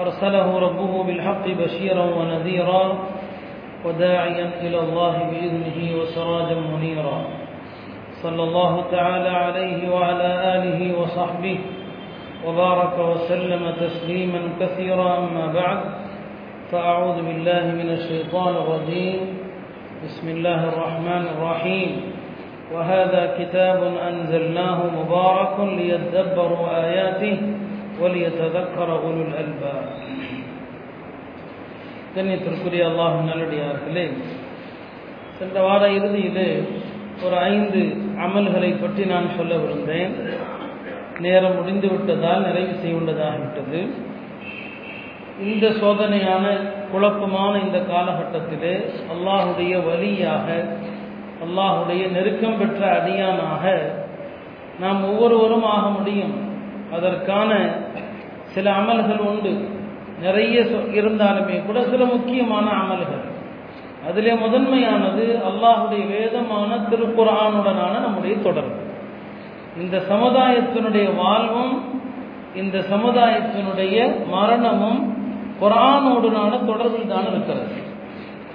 أرسله ربه بالحق بشيرا ونذيرا وداعيا إلى الله بإذنه وسراجا منيرا. صلى الله تعالى عليه وعلى آله وصحبه وبارك وسلم تسليما كثيرا أما بعد. فأعوذ بالله من الشيطان الرجيم. بسم الله الرحمن الرحيم. وهذا كتاب أنزلناه مبارك ليدبروا آياته. وليتذكر أولو الألباب கண்ணியத்திற்குரிய அல்லாஹ் நல்லடியார்களே சென்ற வார இறுதியிலே ஒரு ஐந்து அமல்களை பற்றி நான் சொல்ல விருந்தேன் நேரம் முடிந்து விட்டதால் நிறைவு செய்துள்ளதாகிவிட்டது இந்த சோதனையான குழப்பமான இந்த காலகட்டத்திலே அல்லாஹுடைய வழியாக அல்லாஹுடைய நெருக்கம் பெற்ற அடியானாக நாம் ஒவ்வொருவரும் ஆக முடியும் அதற்கான சில அமல்கள் உண்டு. நிறைய இருந்தாலுமே கூட சில முக்கியமான அமல்கள். அதிலே முதன்மையானது அல்லாஹுடைய வேதமான திருக்குறானுடனான நம்முடைய தொடர்பு. இந்த சமுதாயத்தினுடைய வாழ்வும் இந்த சமுதாயத்தினுடைய மரணமும் குரானோடுனான தொடர்பில் தான் இருக்கிறது.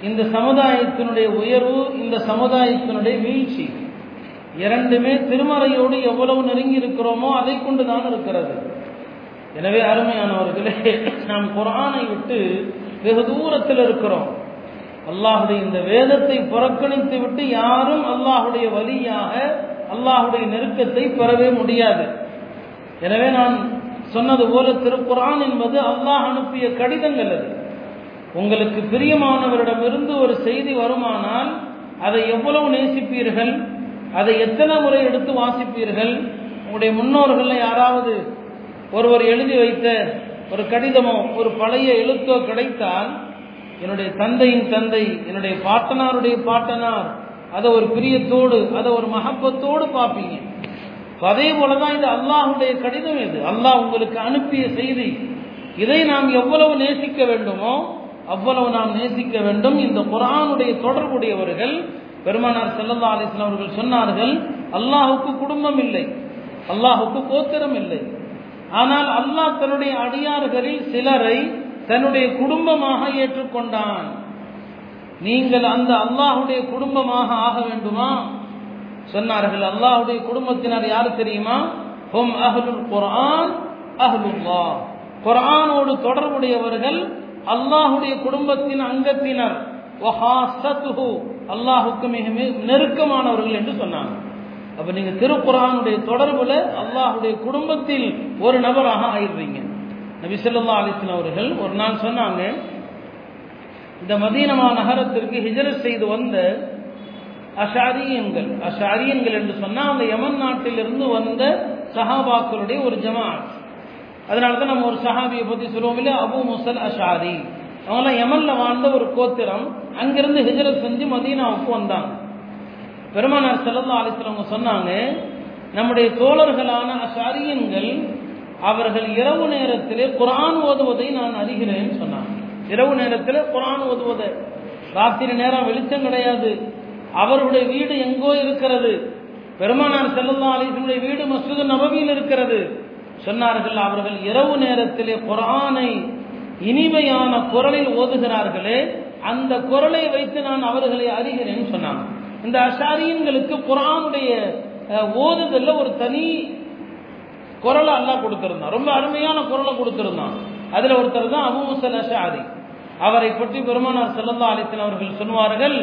இந்த சமுதாயத்தினுடைய உயர்வு இந்த சமுதாயத்தினுடைய வீழ்ச்சி. இரண்டுமே திருமறையோடு எவ்வளவு நெருங்கி இருக்கிறோமோ அதை கொண்டு தான் இருக்கிறது. எனவே அருமையானவர்களே நாம் குரானை விட்டு வெகு தூரத்தில் இருக்கிறோம். அல்லாஹுடைய இந்த வேதத்தை புறக்கணித்து விட்டு யாரும் அல்லாஹுடைய வழியாக அல்லாஹுடைய நெருக்கத்தை பெறவே முடியாது. எனவே நான் சொன்னது போல திருக்குரான் என்பது அல்லாஹ் அனுப்பிய கடிதங்கள் அது. உங்களுக்கு பிரியமானவரிடமிருந்து ஒரு செய்தி வருமானால் அதை எவ்வளவு நேசிப்பீர்கள்? அதை எத்தனை முறை எடுத்து வாசிப்பீர்கள்? உங்களுடைய முன்னோர்கள் யாராவது ஒருவர் எழுதி வைத்த ஒரு கடிதமோ ஒரு பழைய எழுத்தோ கிடைத்தால் என்னுடைய தந்தையின் தந்தை என்னுடைய பாட்டனாருடைய பாட்டனார் அதை ஒரு பிரியத்தோடு அதை ஒரு மகப்பத்தோடு பார்ப்பீங்க. அதே போலதான் இது அல்லாஹுடைய கடிதம் இது. அல்லாஹ் உங்களுக்கு அனுப்பிய செய்தி. இதை நாம் எவ்வளவு நேசிக்க வேண்டுமோ அவ்வளவு நாம் நேசிக்க வேண்டும். இந்த குரானுடைய தொடர்புடையவர்கள் பெருமானார் செல்லல்லா அலிஸ்லாம் அவர்கள் சொன்னார்கள் அல்லாஹுக்கு குடும்பம் இல்லை அல்லாஹுக்கு கோத்திரம் இல்லை. ஆனால் அல்லாஹ் தன்னுடைய அடியார்களில் சிலரை தன்னுடைய குடும்பமாக ஏற்றுக்கொண்டான். நீங்கள் அந்த அல்லாஹுடைய குடும்பமாக ஆக வேண்டுமா? சொன்னார்கள். அல்லாஹுடைய குடும்பத்தினர் யார் தெரியுமா? ஹும் அஹ்லுல் குரான் அஹ்லுல்லா குரானோடு தொடர்புடையவர்கள் அல்லாஹுடைய குடும்பத்தின் அங்கத்தினர். அல்லாஹுக்கு மிக நெருக்கமானவர்கள் என்று சொன்னாங்க. அப்ப நீங்க திருக்குறானுடைய தொடர்புல அல்லாஹுடைய குடும்பத்தில் ஒரு நபராக ஆயிடுறீங்க. நபி சொல்லா அலிஸ்லாம் அவர்கள் ஒரு நாள் சொன்னாங்க இந்த மதீனமா நகரத்திற்கு ஹிஜரத் செய்து வந்த அஷாரியன்கள் அஷாரியன்கள் என்று சொன்னால் அந்த யமன் நாட்டிலிருந்து வந்த சஹாபாக்களுடைய ஒரு ஜமாத் அதனால தான் நம்ம ஒரு சஹாபியை பற்றி சொல்லுவோம் இல்லையா? அபு முசல் அஷாரி. அவங்களாம் யமன்ல வாழ்ந்த ஒரு கோத்திரம் அங்கிருந்து ஹிஜரத் செஞ்சு மதீனாவுக்கு வந்தாங்க பெருமானார் செல்லல்லா அலிஸ்லவங்க சொன்னாங்க நம்முடைய தோழர்களான அசாரியன்கள் அவர்கள் இரவு நேரத்திலே குரான் ஓதுவதை நான் அறிகிறேன் சொன்னாங்க. இரவு நேரத்தில் குரான் ஓதுவதை. ராத்திரி நேரம் வெளிச்சம் கிடையாது. அவருடைய வீடு எங்கோ இருக்கிறது. பெருமானார் செல்லல்லா அலிஸ்லமுடைய வீடு மசூது நபவியில் இருக்கிறது. சொன்னார்கள் அவர்கள் இரவு நேரத்திலே குரானை இனிமையான குரலில் ஓதுகிறார்களே அந்த குரலை வைத்து நான் அவர்களை அறிகிறேன் சொன்னாங்க. இந்த அஷாரியன்களுக்கு குரானுடைய ஓதுதல்ல ஒரு தனி குரலை அல்லா கொடுத்திருந்தான். ரொம்ப அருமையான குரலை கொடுத்திருந்தான். அதுல ஒருத்தர் தான் அபு முசல் அஷாரி அவரை பற்றி பெருமானார் செல்லல்லா அலித்தன் அவர்கள் சொல்வார்கள்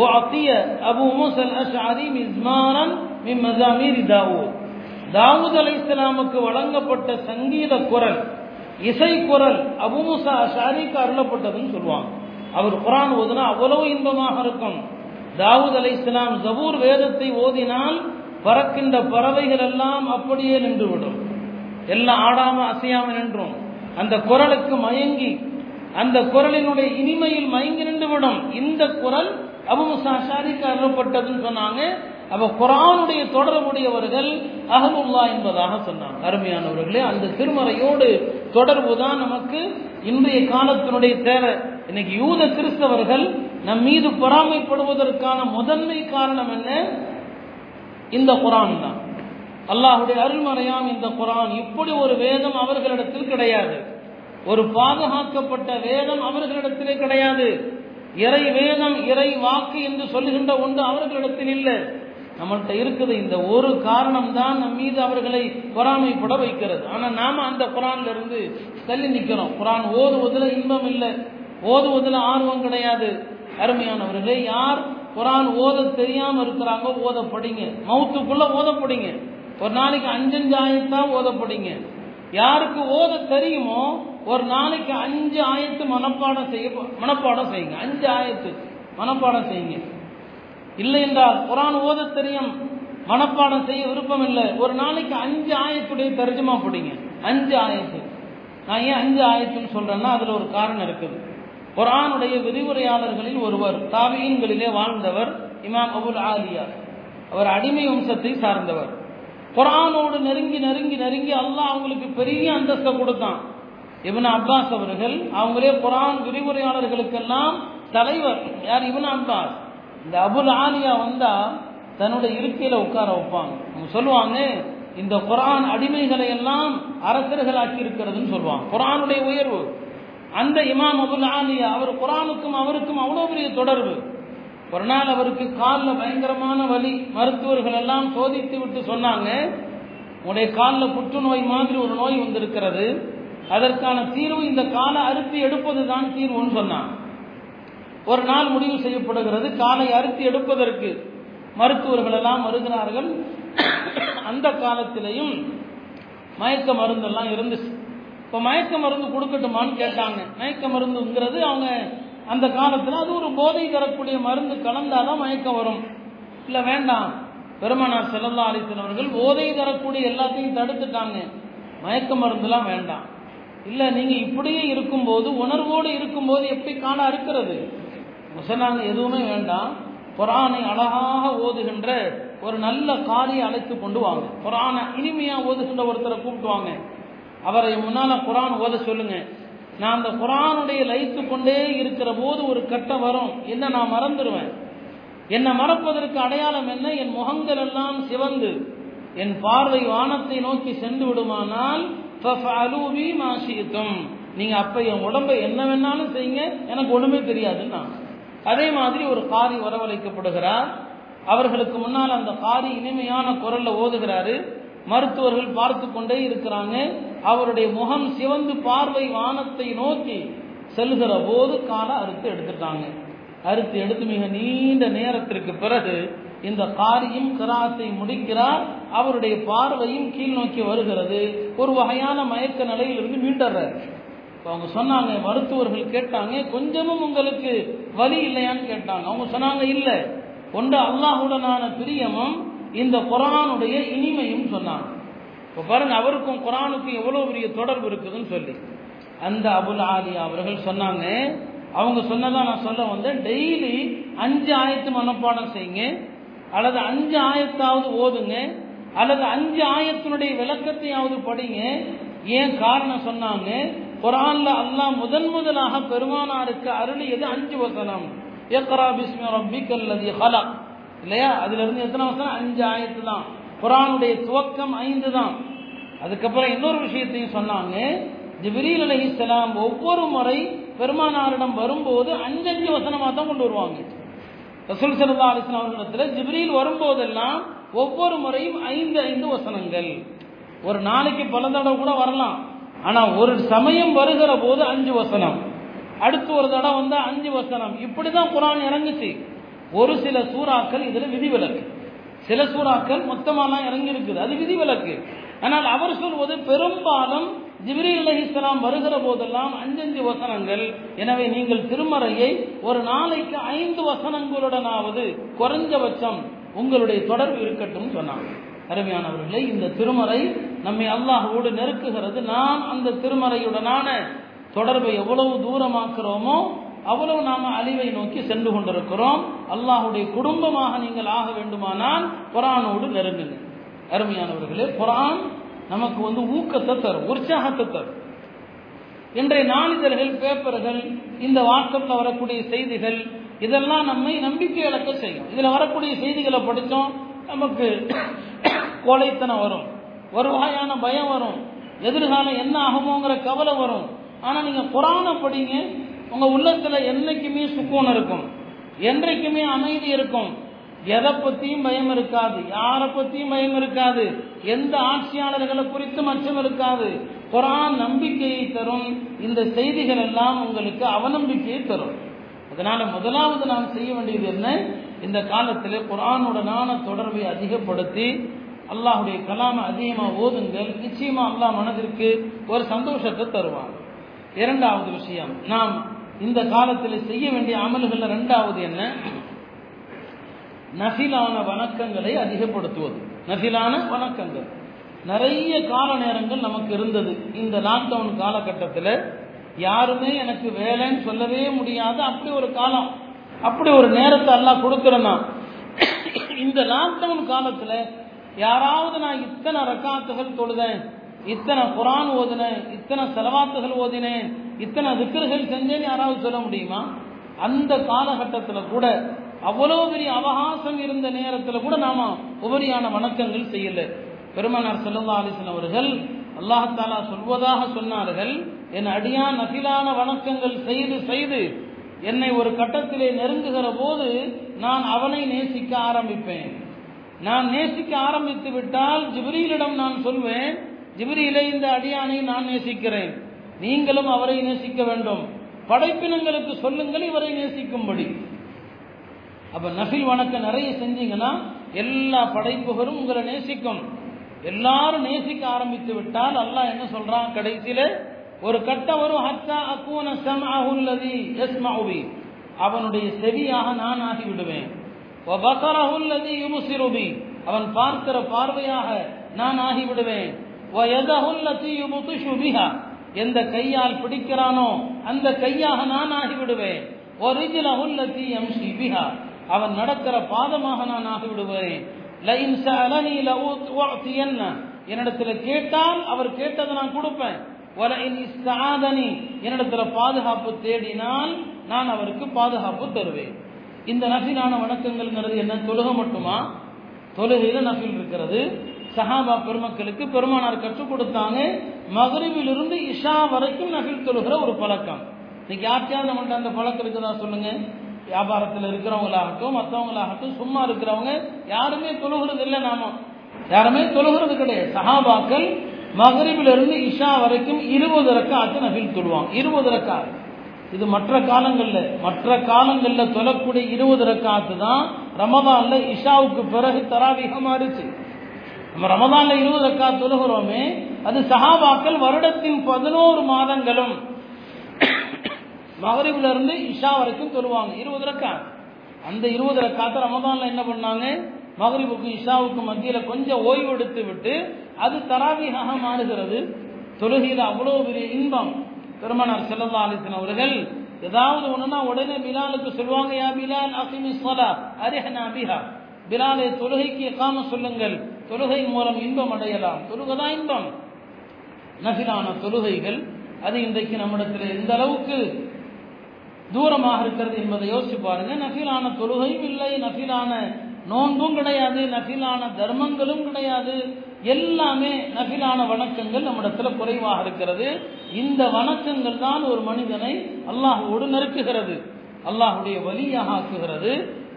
ஓ அத்திய அபு முசல் அஷாரி மிஸ்மானன் மிம் மசாமீர் தாவூத். தாவூத் அலை இஸ்லாமுக்கு வழங்கப்பட்ட சங்கீத குரல் இசை குரல் அபுமுசா ஷாரிக்கு அருளப்பட்டதுன்னு சொல்லுவாங்க. அவர் குரான் ஓதுனா அவ்வளவு இன்பமாக இருக்கும். தாவூத் அலை இஸ்லாம் ஜபூர் வேதத்தை ஓதினால் பறக்கின்ற பறவைகள் எல்லாம் அப்படியே நின்றுவிடும். எல்லாம் ஆடாம அசையாம நின்றும். அந்த குரலுக்கு மயங்கி அந்த குரலினுடைய இனிமையில் மயங்கி நின்றுவிடும். இந்த குரல் அபுமுசா ஷாரிக்கு அருளப்பட்டதுன்னு சொன்னாங்க. அப்ப குரானுடைய தொடர்புடையவர்கள் அகமுல்லா என்பதாக சொன்னாங்க. அருமையானவர்களே அந்த திருமறையோடு தொடர்பு தான் நமக்கு இன்றைய காலத்தினுடைய தேவை. இன்னைக்கு யூத கிறிஸ்தவர்கள் நம் மீது பொறாமைப்படுவதற்கான முதன்மை காரணம் என்ன? இந்த குரான் தான். அல்லாஹுடைய அருள்மறையாம் இந்த குரான். இப்படி ஒரு வேதம் அவர்களிடத்தில் கிடையாது. ஒரு பாதுகாக்கப்பட்ட வேதம் அவர்களிடத்திலே கிடையாது. இறை வேதம் இறை வாக்கு என்று சொல்லுகின்ற ஒன்று அவர்களிடத்தில் இல்லை. நம்மள்கிட்ட இருக்குது. இந்த ஒரு காரணம் தான் நம் மீது அவர்களை பொறாமைப்பட வைக்கிறது. ஆனால் நாம அந்த குரான்ல இருந்து தள்ளி நிற்கிறோம் குரான் ஓதுவதில் இன்பம் இல்லை. ஓதுவதில் ஆர்வம் கிடையாது. அருமையானவர்களே யார் குரான் ஓத தெரியாம இருக்கிறாங்க ஓதப்படிங்க. மவுத்துக்குள்ள ஓதப்படிங்க. ஒரு நாளைக்கு அஞ்சஞ்சு ஆயத்தான் ஓதப்படிங்க. யாருக்கு ஓத தெரியுமோ ஒரு நாளைக்கு அஞ்சு ஆயத்து மனப்பாடம் செய்ய மனப்பாடம் செய்யுங்க. அஞ்சு ஆயத்து மனப்பாடம் செய்யுங்க. இல்லை என்றால் குரான் ஓத தெரியும். மனப்பாடம் செய்ய விருப்பம் இல்லை ஒரு நாளைக்கு அஞ்சு ஆயத்துடைய தர்ஜமா பிடிங்க. அஞ்சு ஆயத்து. நான் ஏன் அஞ்சு ஆயத்துன்னு சொல்றேன்னா அதுல ஒரு காரணம் இருக்குது. குரானுடைய விரிவுரையாளர்களில் ஒருவர் தாபியன்களிலே வாழ்ந்தவர் இமாம் அபுல் ஆலியா. அவர் அடிமை வம்சத்தை சார்ந்தவர். குரானோடு நெருங்கி நெருங்கி நெருங்கி அல்லாஹ் அவங்களுக்கு பெரிய அந்தஸ்தை கொடுத்தான். இவன் அப்பாஸ் அவர்கள் அவங்களே குரான் விரிவுரையாளர்களுக்கெல்லாம் தலைவர். யார்? இவன் அப்பாஸ். இந்த அபுல் ஆலியா வந்தா தன்னுடைய இருக்கையில உட்கார வைப்பாங்க. அவங்க சொல்லுவாங்க இந்த குரான் அடிமைகளை எல்லாம் அரசர்களாக்கி இருக்கிறதுன்னு சொல்லுவாங்க. குரானுடைய உயர்வு. அந்த இமாம் அபுல் ஆலியா அவர் குரானுக்கும் அவருக்கும் அவ்வளோ பெரிய தொடர்பு. ஒரு நாள் அவருக்கு காலில் பயங்கரமான வலி மருத்துவர்கள் எல்லாம் சோதித்து விட்டு சொன்னாங்க உடைய காலில் புற்றுநோய் மாதிரி ஒரு நோய் வந்திருக்கிறது. அதற்கான தீர்வு இந்த காலை அறுத்து எடுப்பது தான் தீர்வுன்னு சொன்னாங்க ஒரு நாள் முடிவு செய்யப்படுகிறது. காலை அறுத்து எடுப்பதற்கு மருத்துவர்கள் எல்லாம் வருகிறார்கள். அந்த காலத்திலையும் மயக்க மருந்தெல்லாம் இருந்துச்சு. இப்போ மயக்க மருந்து கொடுக்கட்டுமான்னு கேட்டாங்க. மயக்க மருந்துங்கிறது அவங்க அந்த காலத்தில் அது ஒரு போதை தரக்கூடிய மருந்து கலந்தாதான் மயக்கம் வரும். இல்லை வேண்டாம். பெருமனார் செல்லல்லா அலிசன் அவர்கள் போதை தரக்கூடிய எல்லாத்தையும் தடுத்துட்டாங்க. மயக்க மருந்துலாம் வேண்டாம். இல்லை நீங்கள் இப்படியே இருக்கும்போது உணர்வோடு இருக்கும்போது எப்படி காண அறுக்கிறது சொன்னாங்க எதுவுமே வேண்டாம். குரானை அழகாக ஓதுகின்ற ஒரு நல்ல காரியை அழைத்து கொண்டு வாங்க. குரானை இனிமையா ஓதுகின்ற ஒருத்தரை கூப்பிட்டுவாங்க அவரை முன்னால குரான் ஓத சொல்லுங்க. நான் அந்த குரானுடைய லயித்து கொண்டே இருக்கிற போது ஒரு கட்டம் வரும். என்ன நான் மறந்துடுவேன்? என்னை மறப்பதற்கு அடையாளம் என்ன? என் முகங்கள் எல்லாம் சிவந்து என் பார்வை வானத்தை நோக்கி சென்று விடுமானால் நீங்க அப்ப என் உடம்பை என்ன வேணாலும் செய்யுங்க. எனக்கு ஒண்ணுமே நான் அதே மாதிரி ஒரு காரி வரவழைக்கப்படுகிறார். அவர்களுக்கு முன்னால் அந்த காரி இனிமையான குரல்ல ஓதுகிறாரு. மருத்துவர்கள் பார்த்து கொண்டே இருக்கிறாங்க. அவருடைய முகம் சிவந்து பார்வை வானத்தை நோக்கி செல்கிற போது காலை அறுத்து எடுத்துட்டாங்க. அறுத்து எடுத்து மிக நீண்ட நேரத்திற்கு பிறகு இந்த காரியும் கிராத்தை முடிக்கிறார். அவருடைய பார்வையும் கீழ் நோக்கி வருகிறது. ஒரு வகையான மயக்க நிலையிலிருந்து மீண்டறார் அவங்க சொன்னாங்க மருத்துவர்கள் கேட்டாங்க கொஞ்சமும் உங்களுக்கு வலி இல்லையான்னு கேட்டாங்க. அவங்க சொன்னாங்க இல்லை. ஒன்று அல்லாஹுடனான பிரியமும் இந்த குரானுடைய இனிமையும் சொன்னாங்க. இப்போ பாருங்க அவருக்கும் குரானுக்கும் எவ்வளோ பெரிய தொடர்பு இருக்குதுன்னு சொல்லி. அந்த அபுல் ஆலியா அவர்கள் சொன்னாங்க அவங்க சொன்னதான் நான் சொல்ல வந்தேன். டெய்லி அஞ்சு ஆயத்து மனப்பாடம் செய்யுங்க. அல்லது அஞ்சு ஆயத்தாவது ஓதுங்க. அல்லது அஞ்சு ஆயத்தினுடைய விளக்கத்தையாவது படிங்க. ஏன் காரணம் சொன்னாங்க? குரான்ல அல்லாஹ் முதன் முதலாக பெருமானாருக்கு அருளியது அஞ்சு வசனம். ஏக்கரா பிஸ்மி ரப்பிக்கல் லதி ஹலக் இல்லையா? அதுல இருந்து எத்தனை வசனம்? அஞ்சு ஆயத்து தான் குரானுடைய துவக்கம் ஐந்து தான். அதுக்கப்புறம் இன்னொரு விஷயத்தையும் சொன்னாங்க. ஜிப்ரீல் அலைஹிஸ்ஸலாம் ஒவ்வொரு முறை பெருமானாரிடம் வரும்போது அஞ்சஞ்சு வசனமாக தான் கொண்டு வருவாங்க. ரசூல் சல்லா அலிஸ்லாம் அவர்களிடத்தில் ஜிப்ரீல் வரும்போதெல்லாம் ஒவ்வொரு முறையும் ஐந்து ஐந்து வசனங்கள். ஒரு நாளைக்கு பல தடவை கூட வரலாம். ஆனா ஒரு சமயம் வருகிற போது அஞ்சு வசனம். அடுத்து ஒரு தடவை வந்தா அஞ்சு வசனம். இப்படிதான் குரான் இறங்குச்சு. ஒரு சில சூறாக்கள் இதுல விதிவிலக்கு. சில சூறாக்கள் மொத்தமாலாம் இறங்கி இருக்குது அது விதிவிலக்கு. ஆனால் அவர் சொல்வது பெரும்பாலும் ஜிப்ரீல் இஸ்லாம் வருகிற போதெல்லாம் அஞ்சஞ்சு வசனங்கள். எனவே நீங்கள் திருமறையை ஒரு நாளைக்கு ஐந்து வசனங்களுடனாவது குறைஞ்சபட்சம் உங்களுடைய தொடர்பு இருக்கட்டும் சொன்னாங்க. அருமையானவர்களே இந்த திருமறை நம்மை அல்லாஹோடு நெருக்குகிறது. நாம் அந்த திருமறையுடனான தொடர்பை எவ்வளவு தூரமாக்குறோமோ அவ்வளவு நாம அழிவை நோக்கி சென்று கொண்டிருக்கிறோம். அல்லாஹுடைய குடும்பமாக நீங்கள் ஆக வேண்டுமானால் குரானோடு நெருங்குங்க அருமையானவர்களே குரான் நமக்கு வந்து ஊக்கத்தை தரும் உற்சாகத்தை தரும். இன்றைய நாளிதழ்கள் பேப்பர்கள் இந்த வாட்ஸ்அப்பில் வரக்கூடிய செய்திகள் இதெல்லாம் நம்மை நம்பிக்கை இழக்க செய்யும். இதில் வரக்கூடிய செய்திகளை படித்தோம் நமக்கு கோழைத்தனம் வரும். ஒரு வகையான பயம் வரும். எதிர்காலம் என்ன ஆகுமோங்கிற கவலை வரும். ஆனால் நீங்கள் குரானை படிங்க உங்கள் உள்ளத்தில் என்றைக்குமே சுக்கூன் இருக்கும். என்றைக்குமே அமைதி இருக்கும். எதை பற்றியும் பயம் இருக்காது. யாரை பற்றியும் பயம் இருக்காது. எந்த ஆட்சியாளர்களை குறித்தும் அச்சம் இருக்காது. குரான் நம்பிக்கையை தரும். இந்த செய்திகள் எல்லாம் உங்களுக்கு அவநம்பிக்கையை தரும். அதனால முதலாவது நாம் செய்ய வேண்டியது என்ன? இந்த காலத்தில் குரானுடனான தொடர்பை அதிகப்படுத்தி அல்லாஹுடைய கலாமை அதிகமாக ஓதுங்கள். நிச்சயமாக அல்லாஹ் மனதிற்கு ஒரு சந்தோஷத்தை தருவான். இரண்டாவது விஷயம் நாம் இந்த காலத்தில் செய்ய வேண்டிய அமல்களில் ரெண்டாவது என்ன? நஃபிலான வணக்கங்களை அதிகப்படுத்துவது. நஃபிலான வணக்கங்கள். நிறைய கால நேரங்கள் நமக்கு இருந்தது. இந்த லாக்டவுன் காலகட்டத்தில் யாருமே எனக்கு வேலைன்னு சொல்லவே முடியாத அப்படி ஒரு காலம். அப்படி ஒரு நேரத்தை எல்லாம் கொடுத்துருந்தான் இந்த லாக்டவுன் காலத்தில் யாராவது நான் இத்தனை ரக்காத்துகள் தொழுதேன் இத்தனை குரான் ஓதினேன் இத்தனை செலவாத்துகள் ஓதினேன் இத்தனை திக்கர்கள் செஞ்சேன்னு யாராவது சொல்ல முடியுமா? அந்த காலகட்டத்தில் கூட அவ்வளவு பெரிய அவகாசம் இருந்த நேரத்தில் கூட நாம உபரியான வணக்கங்கள் செய்யல. பெருமானார் செல்லல்லா அலிசன் அவர்கள் அல்லாஹாலா சொல்வதாக சொன்னார்கள் என் அடியா நகிலான வணக்கங்கள் செய்து செய்து என்னை ஒரு கட்டத்திலே நெருங்குகிற போது நான் அவனை நேசிக்க ஆரம்பிப்பேன். நான் நேசிக்க ஆரம்பித்து விட்டால் ஜிப்ரீலிடம் நான் சொல்வேன் ஜிப்ரீலை இந்த அடியானை நான் நேசிக்கிறேன். நீங்களும் அவரை நேசிக்க வேண்டும். படைப்பினங்களுக்கு சொல்லுங்கள் இவரை நேசிக்கும்படி. அப்ப நஃபில் வணக்கம் நிறைய செஞ்சீங்கன்னா எல்லா படைப்புகளும் உங்களை நேசிக்கும். எல்லாரும் நேசிக்க ஆரம்பித்து விட்டால் அல்லாஹ் என்ன சொல்றான்? கடைசியில ஒரு கட்டம் வரும் ஹத்தா அக்கூன சம்அஹுல்லதி யஸ்மஉ அவனுடைய செவியாக நான் ஆகிவிடுவேன். அவன் பார்க்கிற பார்வையாக நான் ஆகிவிடுவேன். எந்த கையால் பிடிக்கிறானோ அந்த கையாக நான் ஆகிவிடுவேன். பிஹா அவன் நடக்கிற பாதமாக நான் ஆகிவிடுவேன். என்னிடத்துல கேட்டால் அவர் கேட்டதை நான் கொடுப்பேன். என்னிடத்துல பாதுகாப்பு தேடினால் நான் அவருக்கு பாதுகாப்பு தருவேன். இந்த நஃபிலான வணக்கங்கள்ங்கிறது என்ன? தொழுகை மட்டுமா? தொழுகையில நஃபில் இருக்கிறது. சஹாபா பெருமக்களுக்கு பெருமானார் கற்றுக் கொடுத்தாங்க. மகரிவிலிருந்து இஷா வரைக்கும் நஃபில் தொழுகிற ஒரு பழக்கம். இன்னைக்கு யாருக்கையாவது நம்மள்ட்ட அந்த பழக்கம் இருக்குதா சொல்லுங்க? வியாபாரத்தில் இருக்கிறவங்களாகட்டும் மற்றவங்களாகட்டும் சும்மா இருக்கிறவங்க யாருமே தொழுகிறது இல்லை நாம. யாருமே தொழுகிறது கிடையாது. சஹாபாக்கள் மகரிபிலிருந்து இஷா வரைக்கும் இருபது ரக்காத்து நஃபில் தொழுவாங்க. இருபது ரக்காத்து. இது மற்ற காலங்களில் மற்ற காலங்களில் தொழக்கூடிய இருபது ரக்காத்து தான் ரமதான்ல இஷாவுக்கு பிறகு தராவிக மாறுச்சு. நம்ம ரமதான்ல இருபது ரக்காத் தொழுகிறோமே அது சஹாபாக்கள் வருடத்தின் பதினோரு மாதங்களும் மகரிபில இருந்து இஷா வரைக்கும் தொழுவாங்க இருபது ரக்கா அந்த இருபது ரக்காத்த ரமதான்ல என்ன பண்ணாங்க? மகரிபுக்கு இஷாவுக்கு மத்தியில கொஞ்சம் ஓய்வு எடுத்து விட்டு அது தராவிகாக மாறுகிறது. தொழுகையில் அவ்வளோ பெரிய இன்பம். பெருமனார் செல்லல்லா அலிசன் அவர்கள் ஏதாவது ஒண்ணுனா உடனே பிலாலுக்கு சொல்லுவாங்க யா பிலால் அசிமி சலா அரிஹனா பிஹா. பிலாலை தொழுகைக்கு காம சொல்லுங்கள். தொழுகை மூலம் இன்பம் அடையலாம். தொழுகைதான் இன்பம். நபிலான தொழுகைகள் அது இன்றைக்கு நம்மிடத்தில் எந்த அளவுக்கு தூரமாக இருக்கிறது என்பதை யோசிச்சு பாருங்க. நஃபிலான தொழுகையும் இல்லை நஃபிலான நோன்பும் கிடையாது நஃபிலான தர்மங்களும் கிடையாது. எல்லாமே நகிலான வணக்கங்கள் நம்மிடத்தில் குறைவாக இருக்கிறது. இந்த வணக்கங்கள் தான் ஒரு மனிதனை அல்லாஹோடு நெருக்குகிறது அல்லாஹுடைய வழியாக ஆக்குகிறது.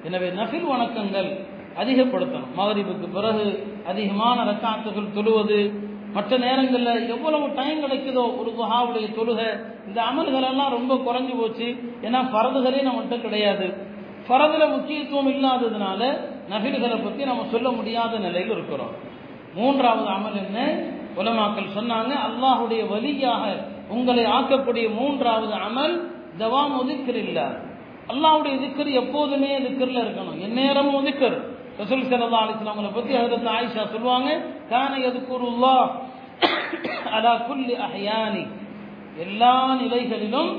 எனவே நஃபில் வணக்கங்கள் அதிகப்படுத்தணும். மகரிபுக்கு பிறகு அதிகமான ரக்காத்துகள் தொழுவது மற்ற நேரங்களில் எவ்வளவு டைம் கிடைக்குதோ ஒரு குஹாவுடைய தொழுகை இந்த அமல்கள் எல்லாம் ரொம்ப குறைஞ்சு போச்சு. ஏன்னா பரதுகளே நம்மகிட்ட கிடையாது. பரதுல முக்கியத்துவம் இல்லாததுனால நபில்களை பற்றி நம்ம சொல்ல முடியாத நிலையில் இருக்கிறோம். மூன்றாவது அமல் என்ன? உலமாக்கள் சொன்னாங்க அல்லாஹுடைய வழியாக உங்களை ஆக்கக்கூடிய மூன்றாவது அமல் தவாம் ஒதுக்கர் இல்ல. அல்லாஹுடைய திக்கர் எப்போதுமே திக்கரில் இருக்கணும். எந்நேரமும் ஒதுக்கர் ரசூல் சல்லா அலிஸ்லாமங்களை பத்தி ஹதரத் ஆயிஷா சொல்லுவாங்க கான எதுக்குருல்லா அதா குல்லி அஹயானி எல்லா நிலைகளிலும்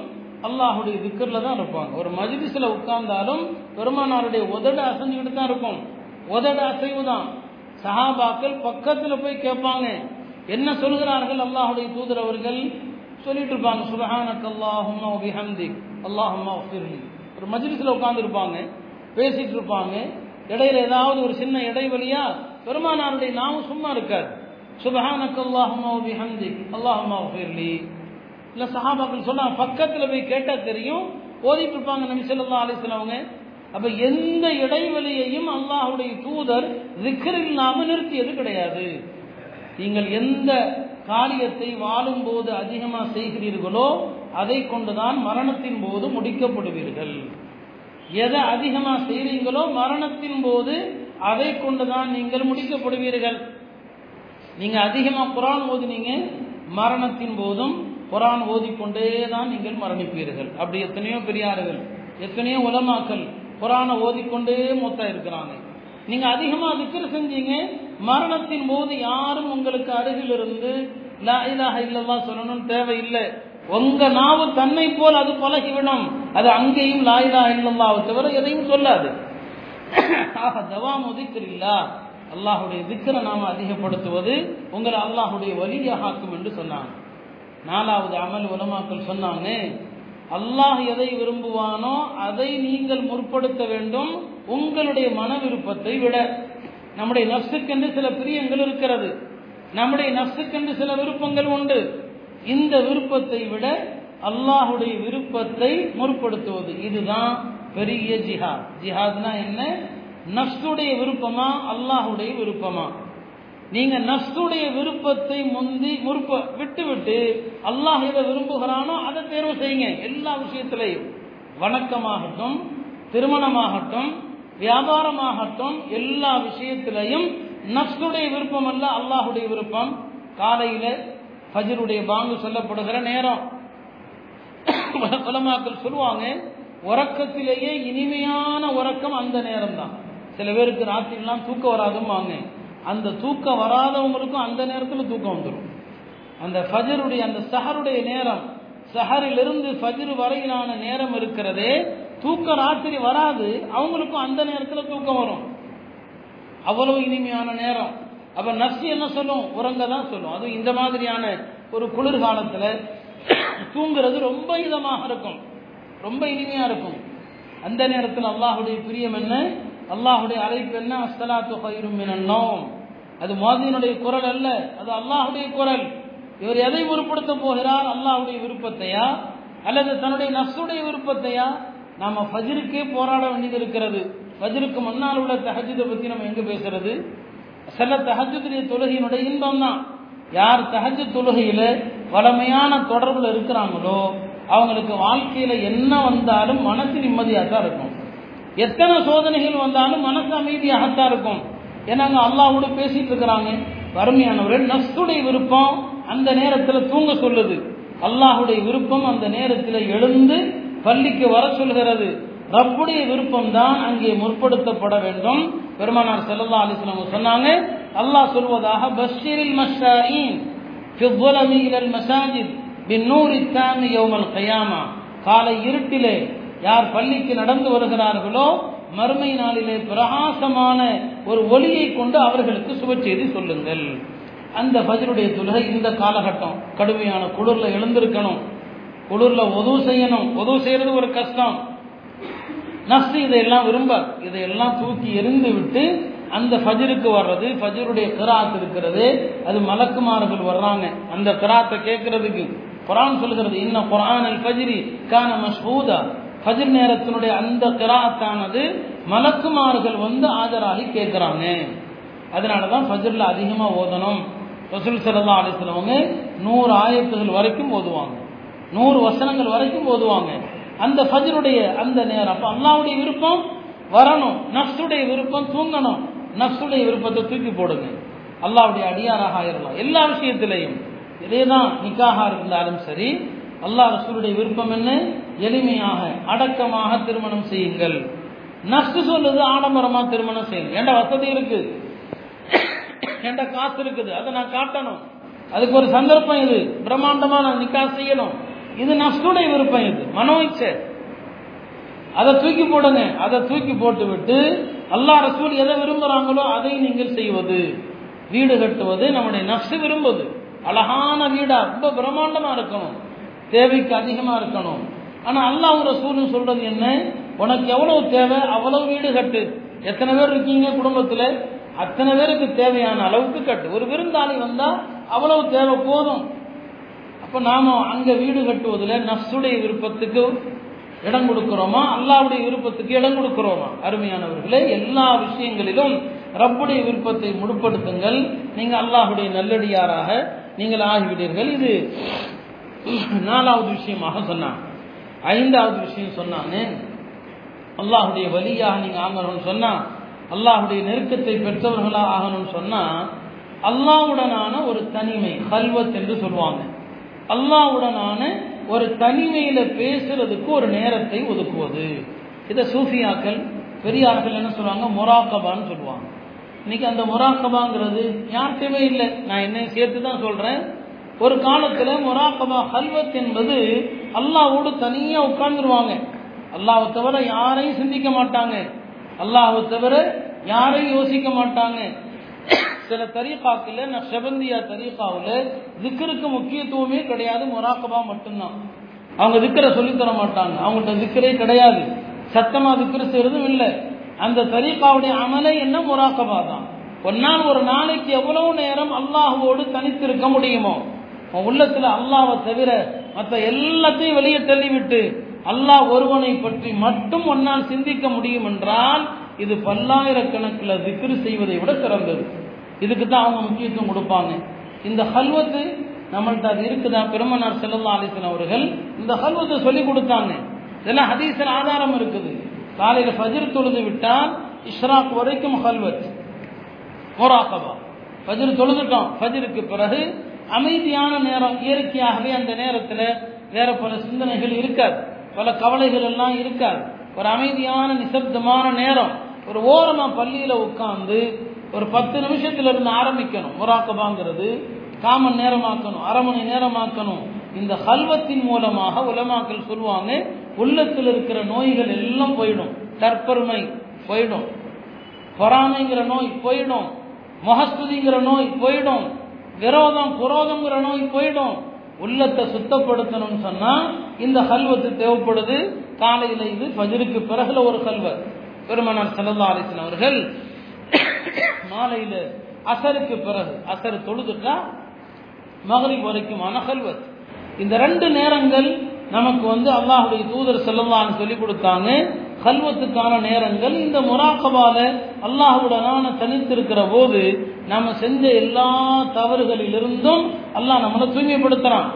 அல்லாஹுடைய திக்கர்ல தான் இருப்பாங்க. ஒரு மஜ்லிஸ்ல உட்கார்ந்தாலும் பெருமானாருடைய உதட அசைஞ்சுக்கிட்டு தான் இருக்கும். உதட அசைவு தான் சஹாபாக்கள் பக்கத்தில் போய் கேட்பாங்க என்ன சொல்கிறார்கள் அல்லாஹுடைய தூதர் அவர்கள்? சொல்லிட்டு இருப்பாங்க சுபஹானக் அல்லாஹும்மா பிஹம்திக் அல்லாஹும்மா ஃபிர்லி ஒரு மஜ்லிஸில் உட்காந்துருப்பாங்க பேசிட்டு இருப்பாங்க. இடையில ஏதாவது ஒரு சின்ன இடைவெளியா பெருமானாருடைய நாமும் சும்மா இருக்காது. சுபஹானக் அல்லாஹும்மா பிஹம்திக் அல்லாஹும்மா ஃபிர்லி இல்லை சஹாபாக்கள் சொன்னாங்க பக்கத்தில் போய் கேட்டால் தெரியும். ஓதிட்டு இருப்பாங்க நபி ஸல்லல்லாஹு அப்போ அவங்க. அப்ப எந்த இடைவெளியையும் அல்லாஹுடைய தூதர் zikr இல்லாமல் நிறுத்தியது கிடையாது. நீங்கள் எந்த காரியத்தை வாழும் போது அதிகமா செய்கிறீர்களோ அதை கொண்டுதான் மரணத்தின் போது முடிக்கப்படுவீர்கள். எதை அதிகமா செய்கிறீங்களோ மரணத்தின் போது அதை கொண்டுதான் நீங்கள் முடிக்கப்படுவீர்கள். நீங்க அதிகமா குரான் ஓதுனீங்க மரணத்தின் போதும் குரான் ஓதிக்கொண்டே தான் நீங்கள் மரணிப்பீர்கள். அப்படி எத்தனையோ பெரியார்கள் எத்தனையோ உலமாக்கள் குரானை ஓதிக்கொண்டே மொத்தம் இருக்கிறாங்க. நீங்க அதிகமா திக்ர் செஞ்சீங்க மரணத்தின் போது யாரும் உங்களுக்கு அருகில் இருந்து லா இலாஹ இல்லல்லாஹ் சொல்லணும்னு தேவையில்லை. உங்க நாவு தன்னை போல் அது பழகிவிடும். அது அங்கேயும் லா இலாஹ இல்லல்லாஹ் தவிர எதையும் சொல்லாது. ஆக தவாமு திக்ரில்லா. அல்லாஹுடைய திக்கரை நாம அதிகப்படுத்துவது உங்களை அல்லாஹுடைய வழியாக ஆக்கும் என்று சொன்னாங்க. நாலாவது அமல் உலமாக்கள் சொன்னாங்க அல்லாஹ் எதை விரும்புவானோ அதை நீங்கள் முற்படுத்த வேண்டும். உங்களுடைய மன விருப்பத்தை விட நம்முடைய நப்சுக்கென்று சில பிரியங்கள் இருக்கிறது. நம்முடைய நப்சுக்கென்று சில விருப்பங்கள் உண்டு. இந்த விருப்பத்தை விட அல்லாஹுடைய விருப்பத்தை முற்படுத்துவது. இதுதான் பெரிய ஜிஹாத். ஜிஹாத்னா என்ன? நப்சுடைய விருப்பமா? அல்லாஹுடைய விருப்பமா? நீங்க நஃப்ஸுடைய விருப்பத்தை முந்தி முற்ப விட்டு விட்டு அல்லாஹ் எதை விரும்புகிறானோ அதை தேர்வு செய்யுங்க. எல்லா விஷயத்திலையும். வணக்கமாகட்டும் திருமணமாகட்டும் வியாபாரமாகட்டும் எல்லா விஷயத்திலையும் நஃப்ஸுடைய விருப்பம் அல்ல அல்லாஹுடைய விருப்பம். காலையில ஃபஜருடைய பாங்கு சொல்லப்படுகிற நேரம். உலமாக்கள் சொல்லுவாங்க உறக்கத்திலேயே இனிமையான உறக்கம் அந்த நேரம் தான் சில பேருக்கு ராத்திரிலாம் தூக்கம் வராதும்பாங்க. அந்த தூக்கம் வராதவங்களுக்கும் அந்த நேரத்தில் தூக்கம் வந்துடும் அந்த ஃபஜருடைய அந்த சஹருடைய நேரம் சஹரிலிருந்து ஃபஜரு வரையிலான நேரம் இருக்கிறதே தூக்கம் ராத்திரி வராது அவங்களுக்கும் அந்த நேரத்தில் தூக்கம் வரும். அவ்வளவு இனிமையான நேரம். அப்ப நர்சி என்ன சொல்லும்? உறங்க தான் சொல்லும். அதுவும் இந்த மாதிரியான ஒரு குளிர்காலத்தில் தூங்குறது ரொம்ப இதமாக இருக்கும். ரொம்ப இனிமையா இருக்கும். அந்த நேரத்தில் அல்லாஹுடைய பிரியம் என்ன? அல்லாஹுடைய அழைப்பு என்ன? அஸ்தலாத்து ஹைரும் என்னோம் அது மோதினுடைய குரல் அல்ல. அது அல்லாஹுடைய குரல். இவர் எதை உருப்படுத்த போகிறார்? அல்லாஹுடைய விருப்பத்தையா? அல்லது தன்னுடைய நஃப்ஸுடைய விருப்பத்தையா? நாம ஃபஜிருக்கே போராட வேண்டியது இருக்கிறது. ஃபஜிருக்கு முன்னால் உள்ள தஹஜுதை பற்றி நம்ம எங்கே பேசுறது? சில தஹஜுடைய தொழுகையினுடைய இன்பம் தான். யார் தஹஜு தொழுகையில் வளமையான தொடர்பில் இருக்கிறாங்களோ அவங்களுக்கு வாழ்க்கையில் என்ன வந்தாலும் மனசு நிம்மதியாக தான் இருக்கும். எத்தனை சோதனைகள் வந்தாலும் மனசு அமைதியாகத்தான் இருக்கும். ஏன்னா அங்க அல்லாவோட பேசிட்டு இருக்கிறாங்க. வறுமையானவர்கள் நஸ்துடைய விருப்பம் அந்த நேரத்தில் தூங்க சொல்லுது. அல்லாஹுடைய விருப்பம் அந்த நேரத்தில் எழுந்து பள்ளிக்கு வர சொல்கிறது. ரப்புடைய விருப்பம் தான் அங்கே முற்படுத்தப்பட வேண்டும். பெருமானார் செல்லல்லா அலிஸ்லாம் சொன்னாங்க அல்லாஹ் சொல்வதாக பஷீரில் மஷாயின் ஃபிவ்வலமியில் மசாஜித் பின்னூரி இத்தாமி யோமல் கயாமா காலை இருட்டிலே யார் பள்ளிக்கு நடந்து வருகிறார்களோ மறுமை நாளிலே பிரகாசமான ஒரு ஒளியை கொண்டு அவர்களுக்கு சுபச்செய்தி சொல்லுங்கள். அந்த பஜருடைய தொழுகை இந்த காலகட்டம். கடுமையான குளிரில் எழுந்திருக்கணும். குளிர்ல உதவு செய்யணும். உதவு செய்யறது ஒரு கஷ்டம். நஸ்து இதையெல்லாம் விரும்ப. இதையெல்லாம் தூக்கி எரிந்து விட்டு அந்த ஃபஜிருக்கு வர்றது ஃபஜிருடைய கிராத் இருக்கிறது அது மலக்குமார்கள் வர்றாங்க. அந்த கிராத்தை கேட்கறதுக்கு குரான் சொல்கிறது இன்ன குரான் அல் ஃபஜ்ரி கான மஷ்ஹூதா. ஃபஜிர் நேரத்தினுடைய அந்த கிராத்தானது மலக்குமார்கள் வந்து ஆஜராகி கேட்குறாங்க. அதனால தான் ஃபஜிரில் அதிகமாக ஓதணும். ரசூல் சல்லா அலிஸ்லவங்க நூறு ஆயத்துகள் வரைக்கும் ஓதுவாங்க. நூறு வசனங்கள் வரைக்கும் ஓதுவாங்க. அந்த ஃபஜருடைய அந்த நேரம். அப்போ அல்லாவுடைய விருப்பம் வரணும். நஃப்ஸுடைய விருப்பம் தூங்கணும். நஃப்ஸுடைய விருப்பத்தை தூக்கி போடுங்க. அல்லாவுடைய அடியாராக ஆயிரலாம். எல்லா விஷயத்திலையும். இதே தான் நிக்காக இருந்தாலும் சரி அல்லாஹ் ரசூலுடைய விருப்பம் என்ன? எளிமையாக அடக்கமாக திருமணம் செய்யுங்கள். நஷ்டு சொல்லுது ஆடம்பரமா திருமணம் செய்யுங்க ஏன்டா வசதி இருக்கு? என்ட காசு இருக்குது? அதை நான் காட்டணும். அதுக்கு ஒரு சந்தர்ப்பம் இது. பிரம்மாண்டமா நான் நிக்கா செய்யணும். இது நஷ்டுடைய விருப்பம் இது. மனோ இச்சை அதை தூக்கி போடுங்க. அதை தூக்கி போட்டு விட்டு அல்லா ரசூல் எதை விரும்புகிறாங்களோ அதை நீங்கள் செய்வது. வீடு கட்டுவது நம்முடைய நஷ்டு விரும்புவது. அழகான வீடா ரொம்ப பிரம்மாண்டமா இருக்கணும். தேவைக்கு அதிகமா இருக்கணும். ஆனா அல்லாஹ் ரசூலும் சொல்றது என்ன? உனக்கு எவ்வளவு தேவை அவ்வளவு வீடு கட்டு. எத்தனை பேர் இருக்கீங்க குடும்பத்துல? அத்தனை பேருக்கு தேவையான அளவுக்கு கட்டு. ஒரு விருந்தாளி வந்தா அவ்வளவு தேவை போதும். இப்போ நாம அங்கே வீடு கட்டுவதில் நஃப்ஸுடைய விருப்பத்துக்கு இடம் கொடுக்கிறோமா? அல்லாவுடைய விருப்பத்துக்கு இடம் கொடுக்கிறோமா? அருமையானவர்களே எல்லா விஷயங்களிலும் ரப்புடைய விருப்பத்தை முடுப்படுத்துங்கள் நீங்கள் அல்லாஹுடைய நல்லடியாராக நீங்கள் ஆகிவிட்டீர்கள். இது நாலாவது விஷயமாக சொன்னான். ஐந்தாவது விஷயம் சொன்னானே. அல்லாஹுடைய வழியாக நீங்கள் ஆகணும்னு சொன்னால் அல்லாஹுடைய நெருக்கத்தை பெற்றவர்களாக ஆகணும்னு சொன்னால் அல்லாவுடனான ஒரு தனிமை கல்வத் என்று சொல்லுவாங்க. அல்லாவுடனான ஒரு தனிமையில் பேசுறதுக்கு ஒரு நேரத்தை ஒதுக்குவது. இதை சூஃபியாக்கள் பெரியார்கள் என்ன சொல்லுவாங்க? மொராக்கபான்னு சொல்லுவாங்க. இன்னைக்கு அந்த மொராக்கபாங்கிறது யார்கிட்டயுமே இல்லை. நான் என்ன சேர்த்து தான் சொல்றேன். ஒரு காலத்துல மொராக்கபா ஹல்வத் என்பது அல்லாவோடு தனியா உட்கார்ந்துருவாங்க. அல்லாவை தவிர யாரையும் சிந்திக்க மாட்டாங்க. அல்லாவை தவிர யாரையும் யோசிக்க மாட்டாங்க. சில தரீகாக்கில் நான் செபந்தியா தரீகாவில் திக்கருக்கு முக்கியத்துவமே கிடையாது மொராக்கபா மட்டும்தான். அவங்க திக்கரை சொல்லித்தர மாட்டாங்க. அவங்கள்ட்ட திக்கரே கிடையாது. சத்தமா திக்கர் செய்யறதும் இல்லை. அந்த தரீகாவுடைய அமலை என்ன முராக்கபா தான். ஒன்னால் ஒரு நாளைக்கு எவ்வளவு நேரம் அல்லாஹுவோடு தனித்திருக்க முடியுமோ உள்ளத்தில் உள்ளத்துல அல்லாவை தவிர மற்ற எல்லாத்தையும் வெளியே தள்ளிவிட்டு அல்லாஹ் ஒருவனை பற்றி மட்டும் ஒன்னால் சிந்திக்க முடியும் என்றால் இது பல்லாயிரக்கணக்கில் திக்ரு செய்வதை விட சிறந்தது. இதுக்கு தான் அவங்க முக்கியத்துவம் கொடுப்பாங்க. இந்த ஹல்வத்து நம்மள்ட்ட அது இருக்குதா? பெருமனார் செல்லல்லா அலிசன் அவர்கள் இந்த ஹல்வத்தை சொல்லி கொடுத்தாங்க. இதெல்லாம் ஹதீஸில் ஆதாரம் இருக்குது. காலையில் ஃபஜிர் தொழுது விட்டால் இஷ்ராக் வரைக்கும் ஹல்வத். மொராக்கபா ஃபஜிர் தொழுதுட்டோம். ஃபஜிருக்கு பிறகு அமைதியான நேரம் இயற்கையாகவே அந்த நேரத்தில் வேற பல சிந்தனைகள் இருக்காது. பல கவலைகள் எல்லாம் இருக்காது. ஒரு அமைதியான நிசப்தமான நேரம். ஒரு ஓரமாக பள்ளியில் உட்காந்து ஒரு பத்து நிமிஷத்துல இருந்து ஆரம்பிக்கணும். முராக்கபாங்கிறது காமன் நேரமாக்கணும் அரை மணி நேரமாக்கணும். இந்த ஹல்வத்தின் மூலமாக உலமாக்கள் சொல்லுவாங்க உள்ளத்தில் இருக்கிற நோய்கள் எல்லாம் போயிடும். தற்பெருமை போயிடும். பொறாமைங்கிற நோய் போயிடும். முகஸ்துதிங்கிற நோய் போயிடும். விரோதம் புரோதம்ங்கிற நோய் போயிடும். உள்ளத்தை சுத்தப்படுத்தணும்னு சொன்னா இந்த ஹல்வத்து தேவைப்படுது. காலையில இது பஜருக்கு பிறகுல ஒரு கல்வத் பெருமனார் சல்லா அலிசன் அவர்கள் மாலையில் அசருக்கு பிறகு அசர் தொழுதுட்டா மகளிர் வரைக்குமான கல்வத். இந்த ரெண்டு நேரங்கள் நமக்கு வந்து அல்லாஹுடைய தூதர் செல்லலான்னு சொல்லி கொடுத்தாங்க. கல்வத்துக்கான நேரங்கள் இந்த முராக்கபால அல்லாஹுடனான தனித்திருக்கிற போது நம்ம செஞ்ச எல்லா தவறுகளிலிருந்தும் அல்லாஹ் நம்மளை தூய்மைப்படுத்துறான்.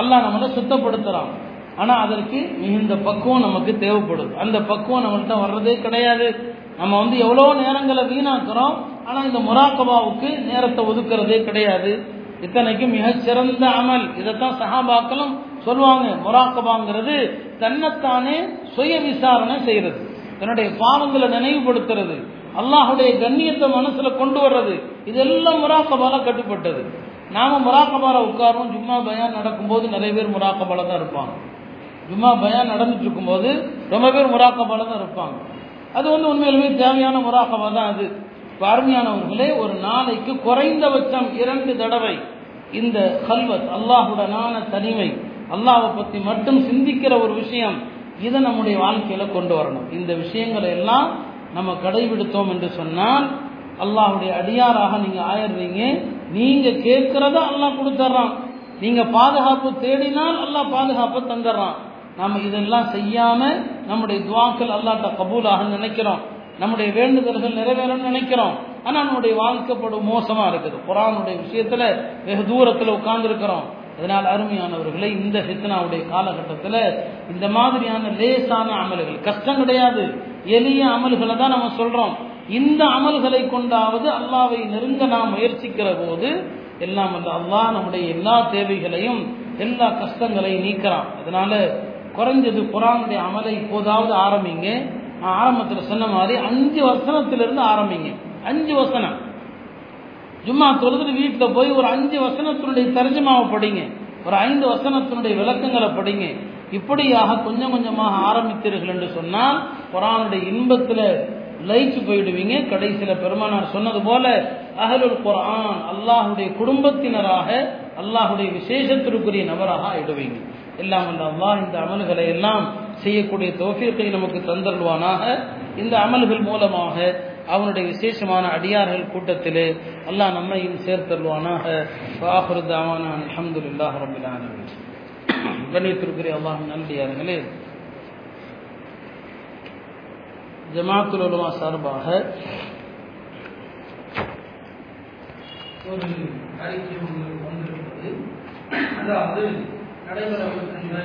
அல்லாஹ் நம்மளை சுத்தப்படுத்துறான். ஆனா அதற்கு மிகுந்த பக்குவம் நமக்கு தேவைப்படுது. அந்த பக்குவம் நம்மள்கிட்ட வர்றதே கிடையாது. நம்ம வந்து எவ்வளோ நேரங்களை வீணாக்குறோம் ஆனா இந்த முராக்கபாவுக்கு நேரத்தை ஒதுக்குறதே கிடையாது. இத்தனைக்கும் மிகச்சிறந்த அமல். இதைத்தான் சஹாபாக்களும் சொல்லுவாங்க. முராக்கபாங்கிறது தன்னைத்தானே சுய விசாரணை செய்யறது தன்னுடைய பாவங்களை நினைவுபடுத்துறது. அல்லாஹுடைய கண்ணியத்தை மனசுல கொண்டு வர்றது. இதெல்லாம் முராக்கபால கட்டுப்பட்டது. நாம முராக்கபால உட்காரோம் ஜும்மா பயான் நடக்கும்போது நிறைய பேர் முராக்கபால தான் இருப்பாங்க. ஜும்மா பயான் நடந்துட்டு இருக்கும்போது ரொம்ப பேர் முராக்கபால தான் இருப்பாங்க. அது வந்து உண்மையிலுமே தேவையான முராக்கபா தான் அது. அருமையானவர்களே ஒரு நாளைக்கு குறைந்தபட்சம் இரண்டு தடவை இந்த கல்வத் அல்லாஹுடனான தனிமை அல்லாவை பற்றி மட்டும் சிந்திக்கிற ஒரு விஷயம் இதை நம்முடைய வாழ்க்கையில் கொண்டு வரணும். இந்த விஷயங்களை எல்லாம் நம்ம கடைபிடித்தோம் என்று சொன்னால் அல்லாஹுடைய அடியாராக நீங்கள் ஆயிடுறீங்க. நீங்கள் கேட்கிறத அல்லாஹ் கொடுத்துட்றான் நீங்கள் பாதுகாப்பு தேடினால் அல்லாஹ் பாதுகாப்பை தந்துடுறான் நாம் இதெல்லாம் செய்யாம நம்முடைய துவாக்கள் அல்லாட்ட கபூலாக நினைக்கிறோம். நம்முடைய வேண்டுதல்கள் நிறைவேறணும்னு நினைக்கிறோம். ஆனால் நம்முடைய வாழ்க்கைப்படும் மோசமாக இருக்குது. குரானுடைய விஷயத்தில் வெகு தூரத்தில் உட்கார்ந்துருக்கிறோம். அதனால் அருமையானவர்களை இந்த ஹித்னாவுடைய காலகட்டத்தில் இந்த மாதிரியான லேசான அமல்கள் கஷ்டம் கிடையாது. எளிய அமல்களை தான் நம்ம சொல்கிறோம் இந்த அமல்களை கொண்டாவது அல்லாவை நெருங்க நாம் முயற்சிக்கிற போது எல்லாம் அந்த அல்லாஹ் நம்முடைய எல்லா தேவைகளையும் எல்லா கஷ்டங்களையும் நீக்கிறான். அதனால குறைஞ்சது குரானுடைய அமலை இப்போதாவது ஆரம்பிங்க. நான் ஆரம்பத்தில் சொன்ன மாதிரி அஞ்சு வசனத்திலிருந்து ஆரம்பிங்க. அஞ்சு வசனம். ஜும்மா தொழுது வீட்டில் போய் ஒரு அஞ்சு வசனத்தினுடைய தர்ஜமாவை படிங்க. ஒரு ஐந்து வசனத்தினுடைய விளக்கங்களை படிங்க. இப்படியாக கொஞ்சம் கொஞ்சமாக ஆரம்பித்தீர்கள் என்று சொன்னால் குரானுடைய இன்பத்தில் லயிச்சு போயிடுவீங்க. கடைசியில் பெருமானார் சொன்னது போல அகலுல் குரான் அல்லாஹுடைய குடும்பத்தினராக அல்லாஹுடைய விசேஷத்திற்குரிய நபராக ஆயிடுவீங்க. எல்லாம் அந்த அல்லாஹ் இந்த அமல்களை எல்லாம் செய்யக்கூடிய தோஃபியத்தை நமக்கு தந்தருவானாக இந்த அமல்கள் மூலமாக அவனுடைய விசேஷமான அடியார்கள் கூட்டத்திலே அல்லாஹ் நம்மையும் சேர்த்தருவானாக வாஹுருதாவான அலமதுல்லாஹ் ரபிலான கண்ணியத்திற்குரிய அல்லாஹ் நன்றியார்களே. ஜமாத்துல் உலமா சார்பாக ஒரு அறிக்கை ஒன்று வந்திருக்கிறது. அதாவது நடைபெறவிருக்கின்ற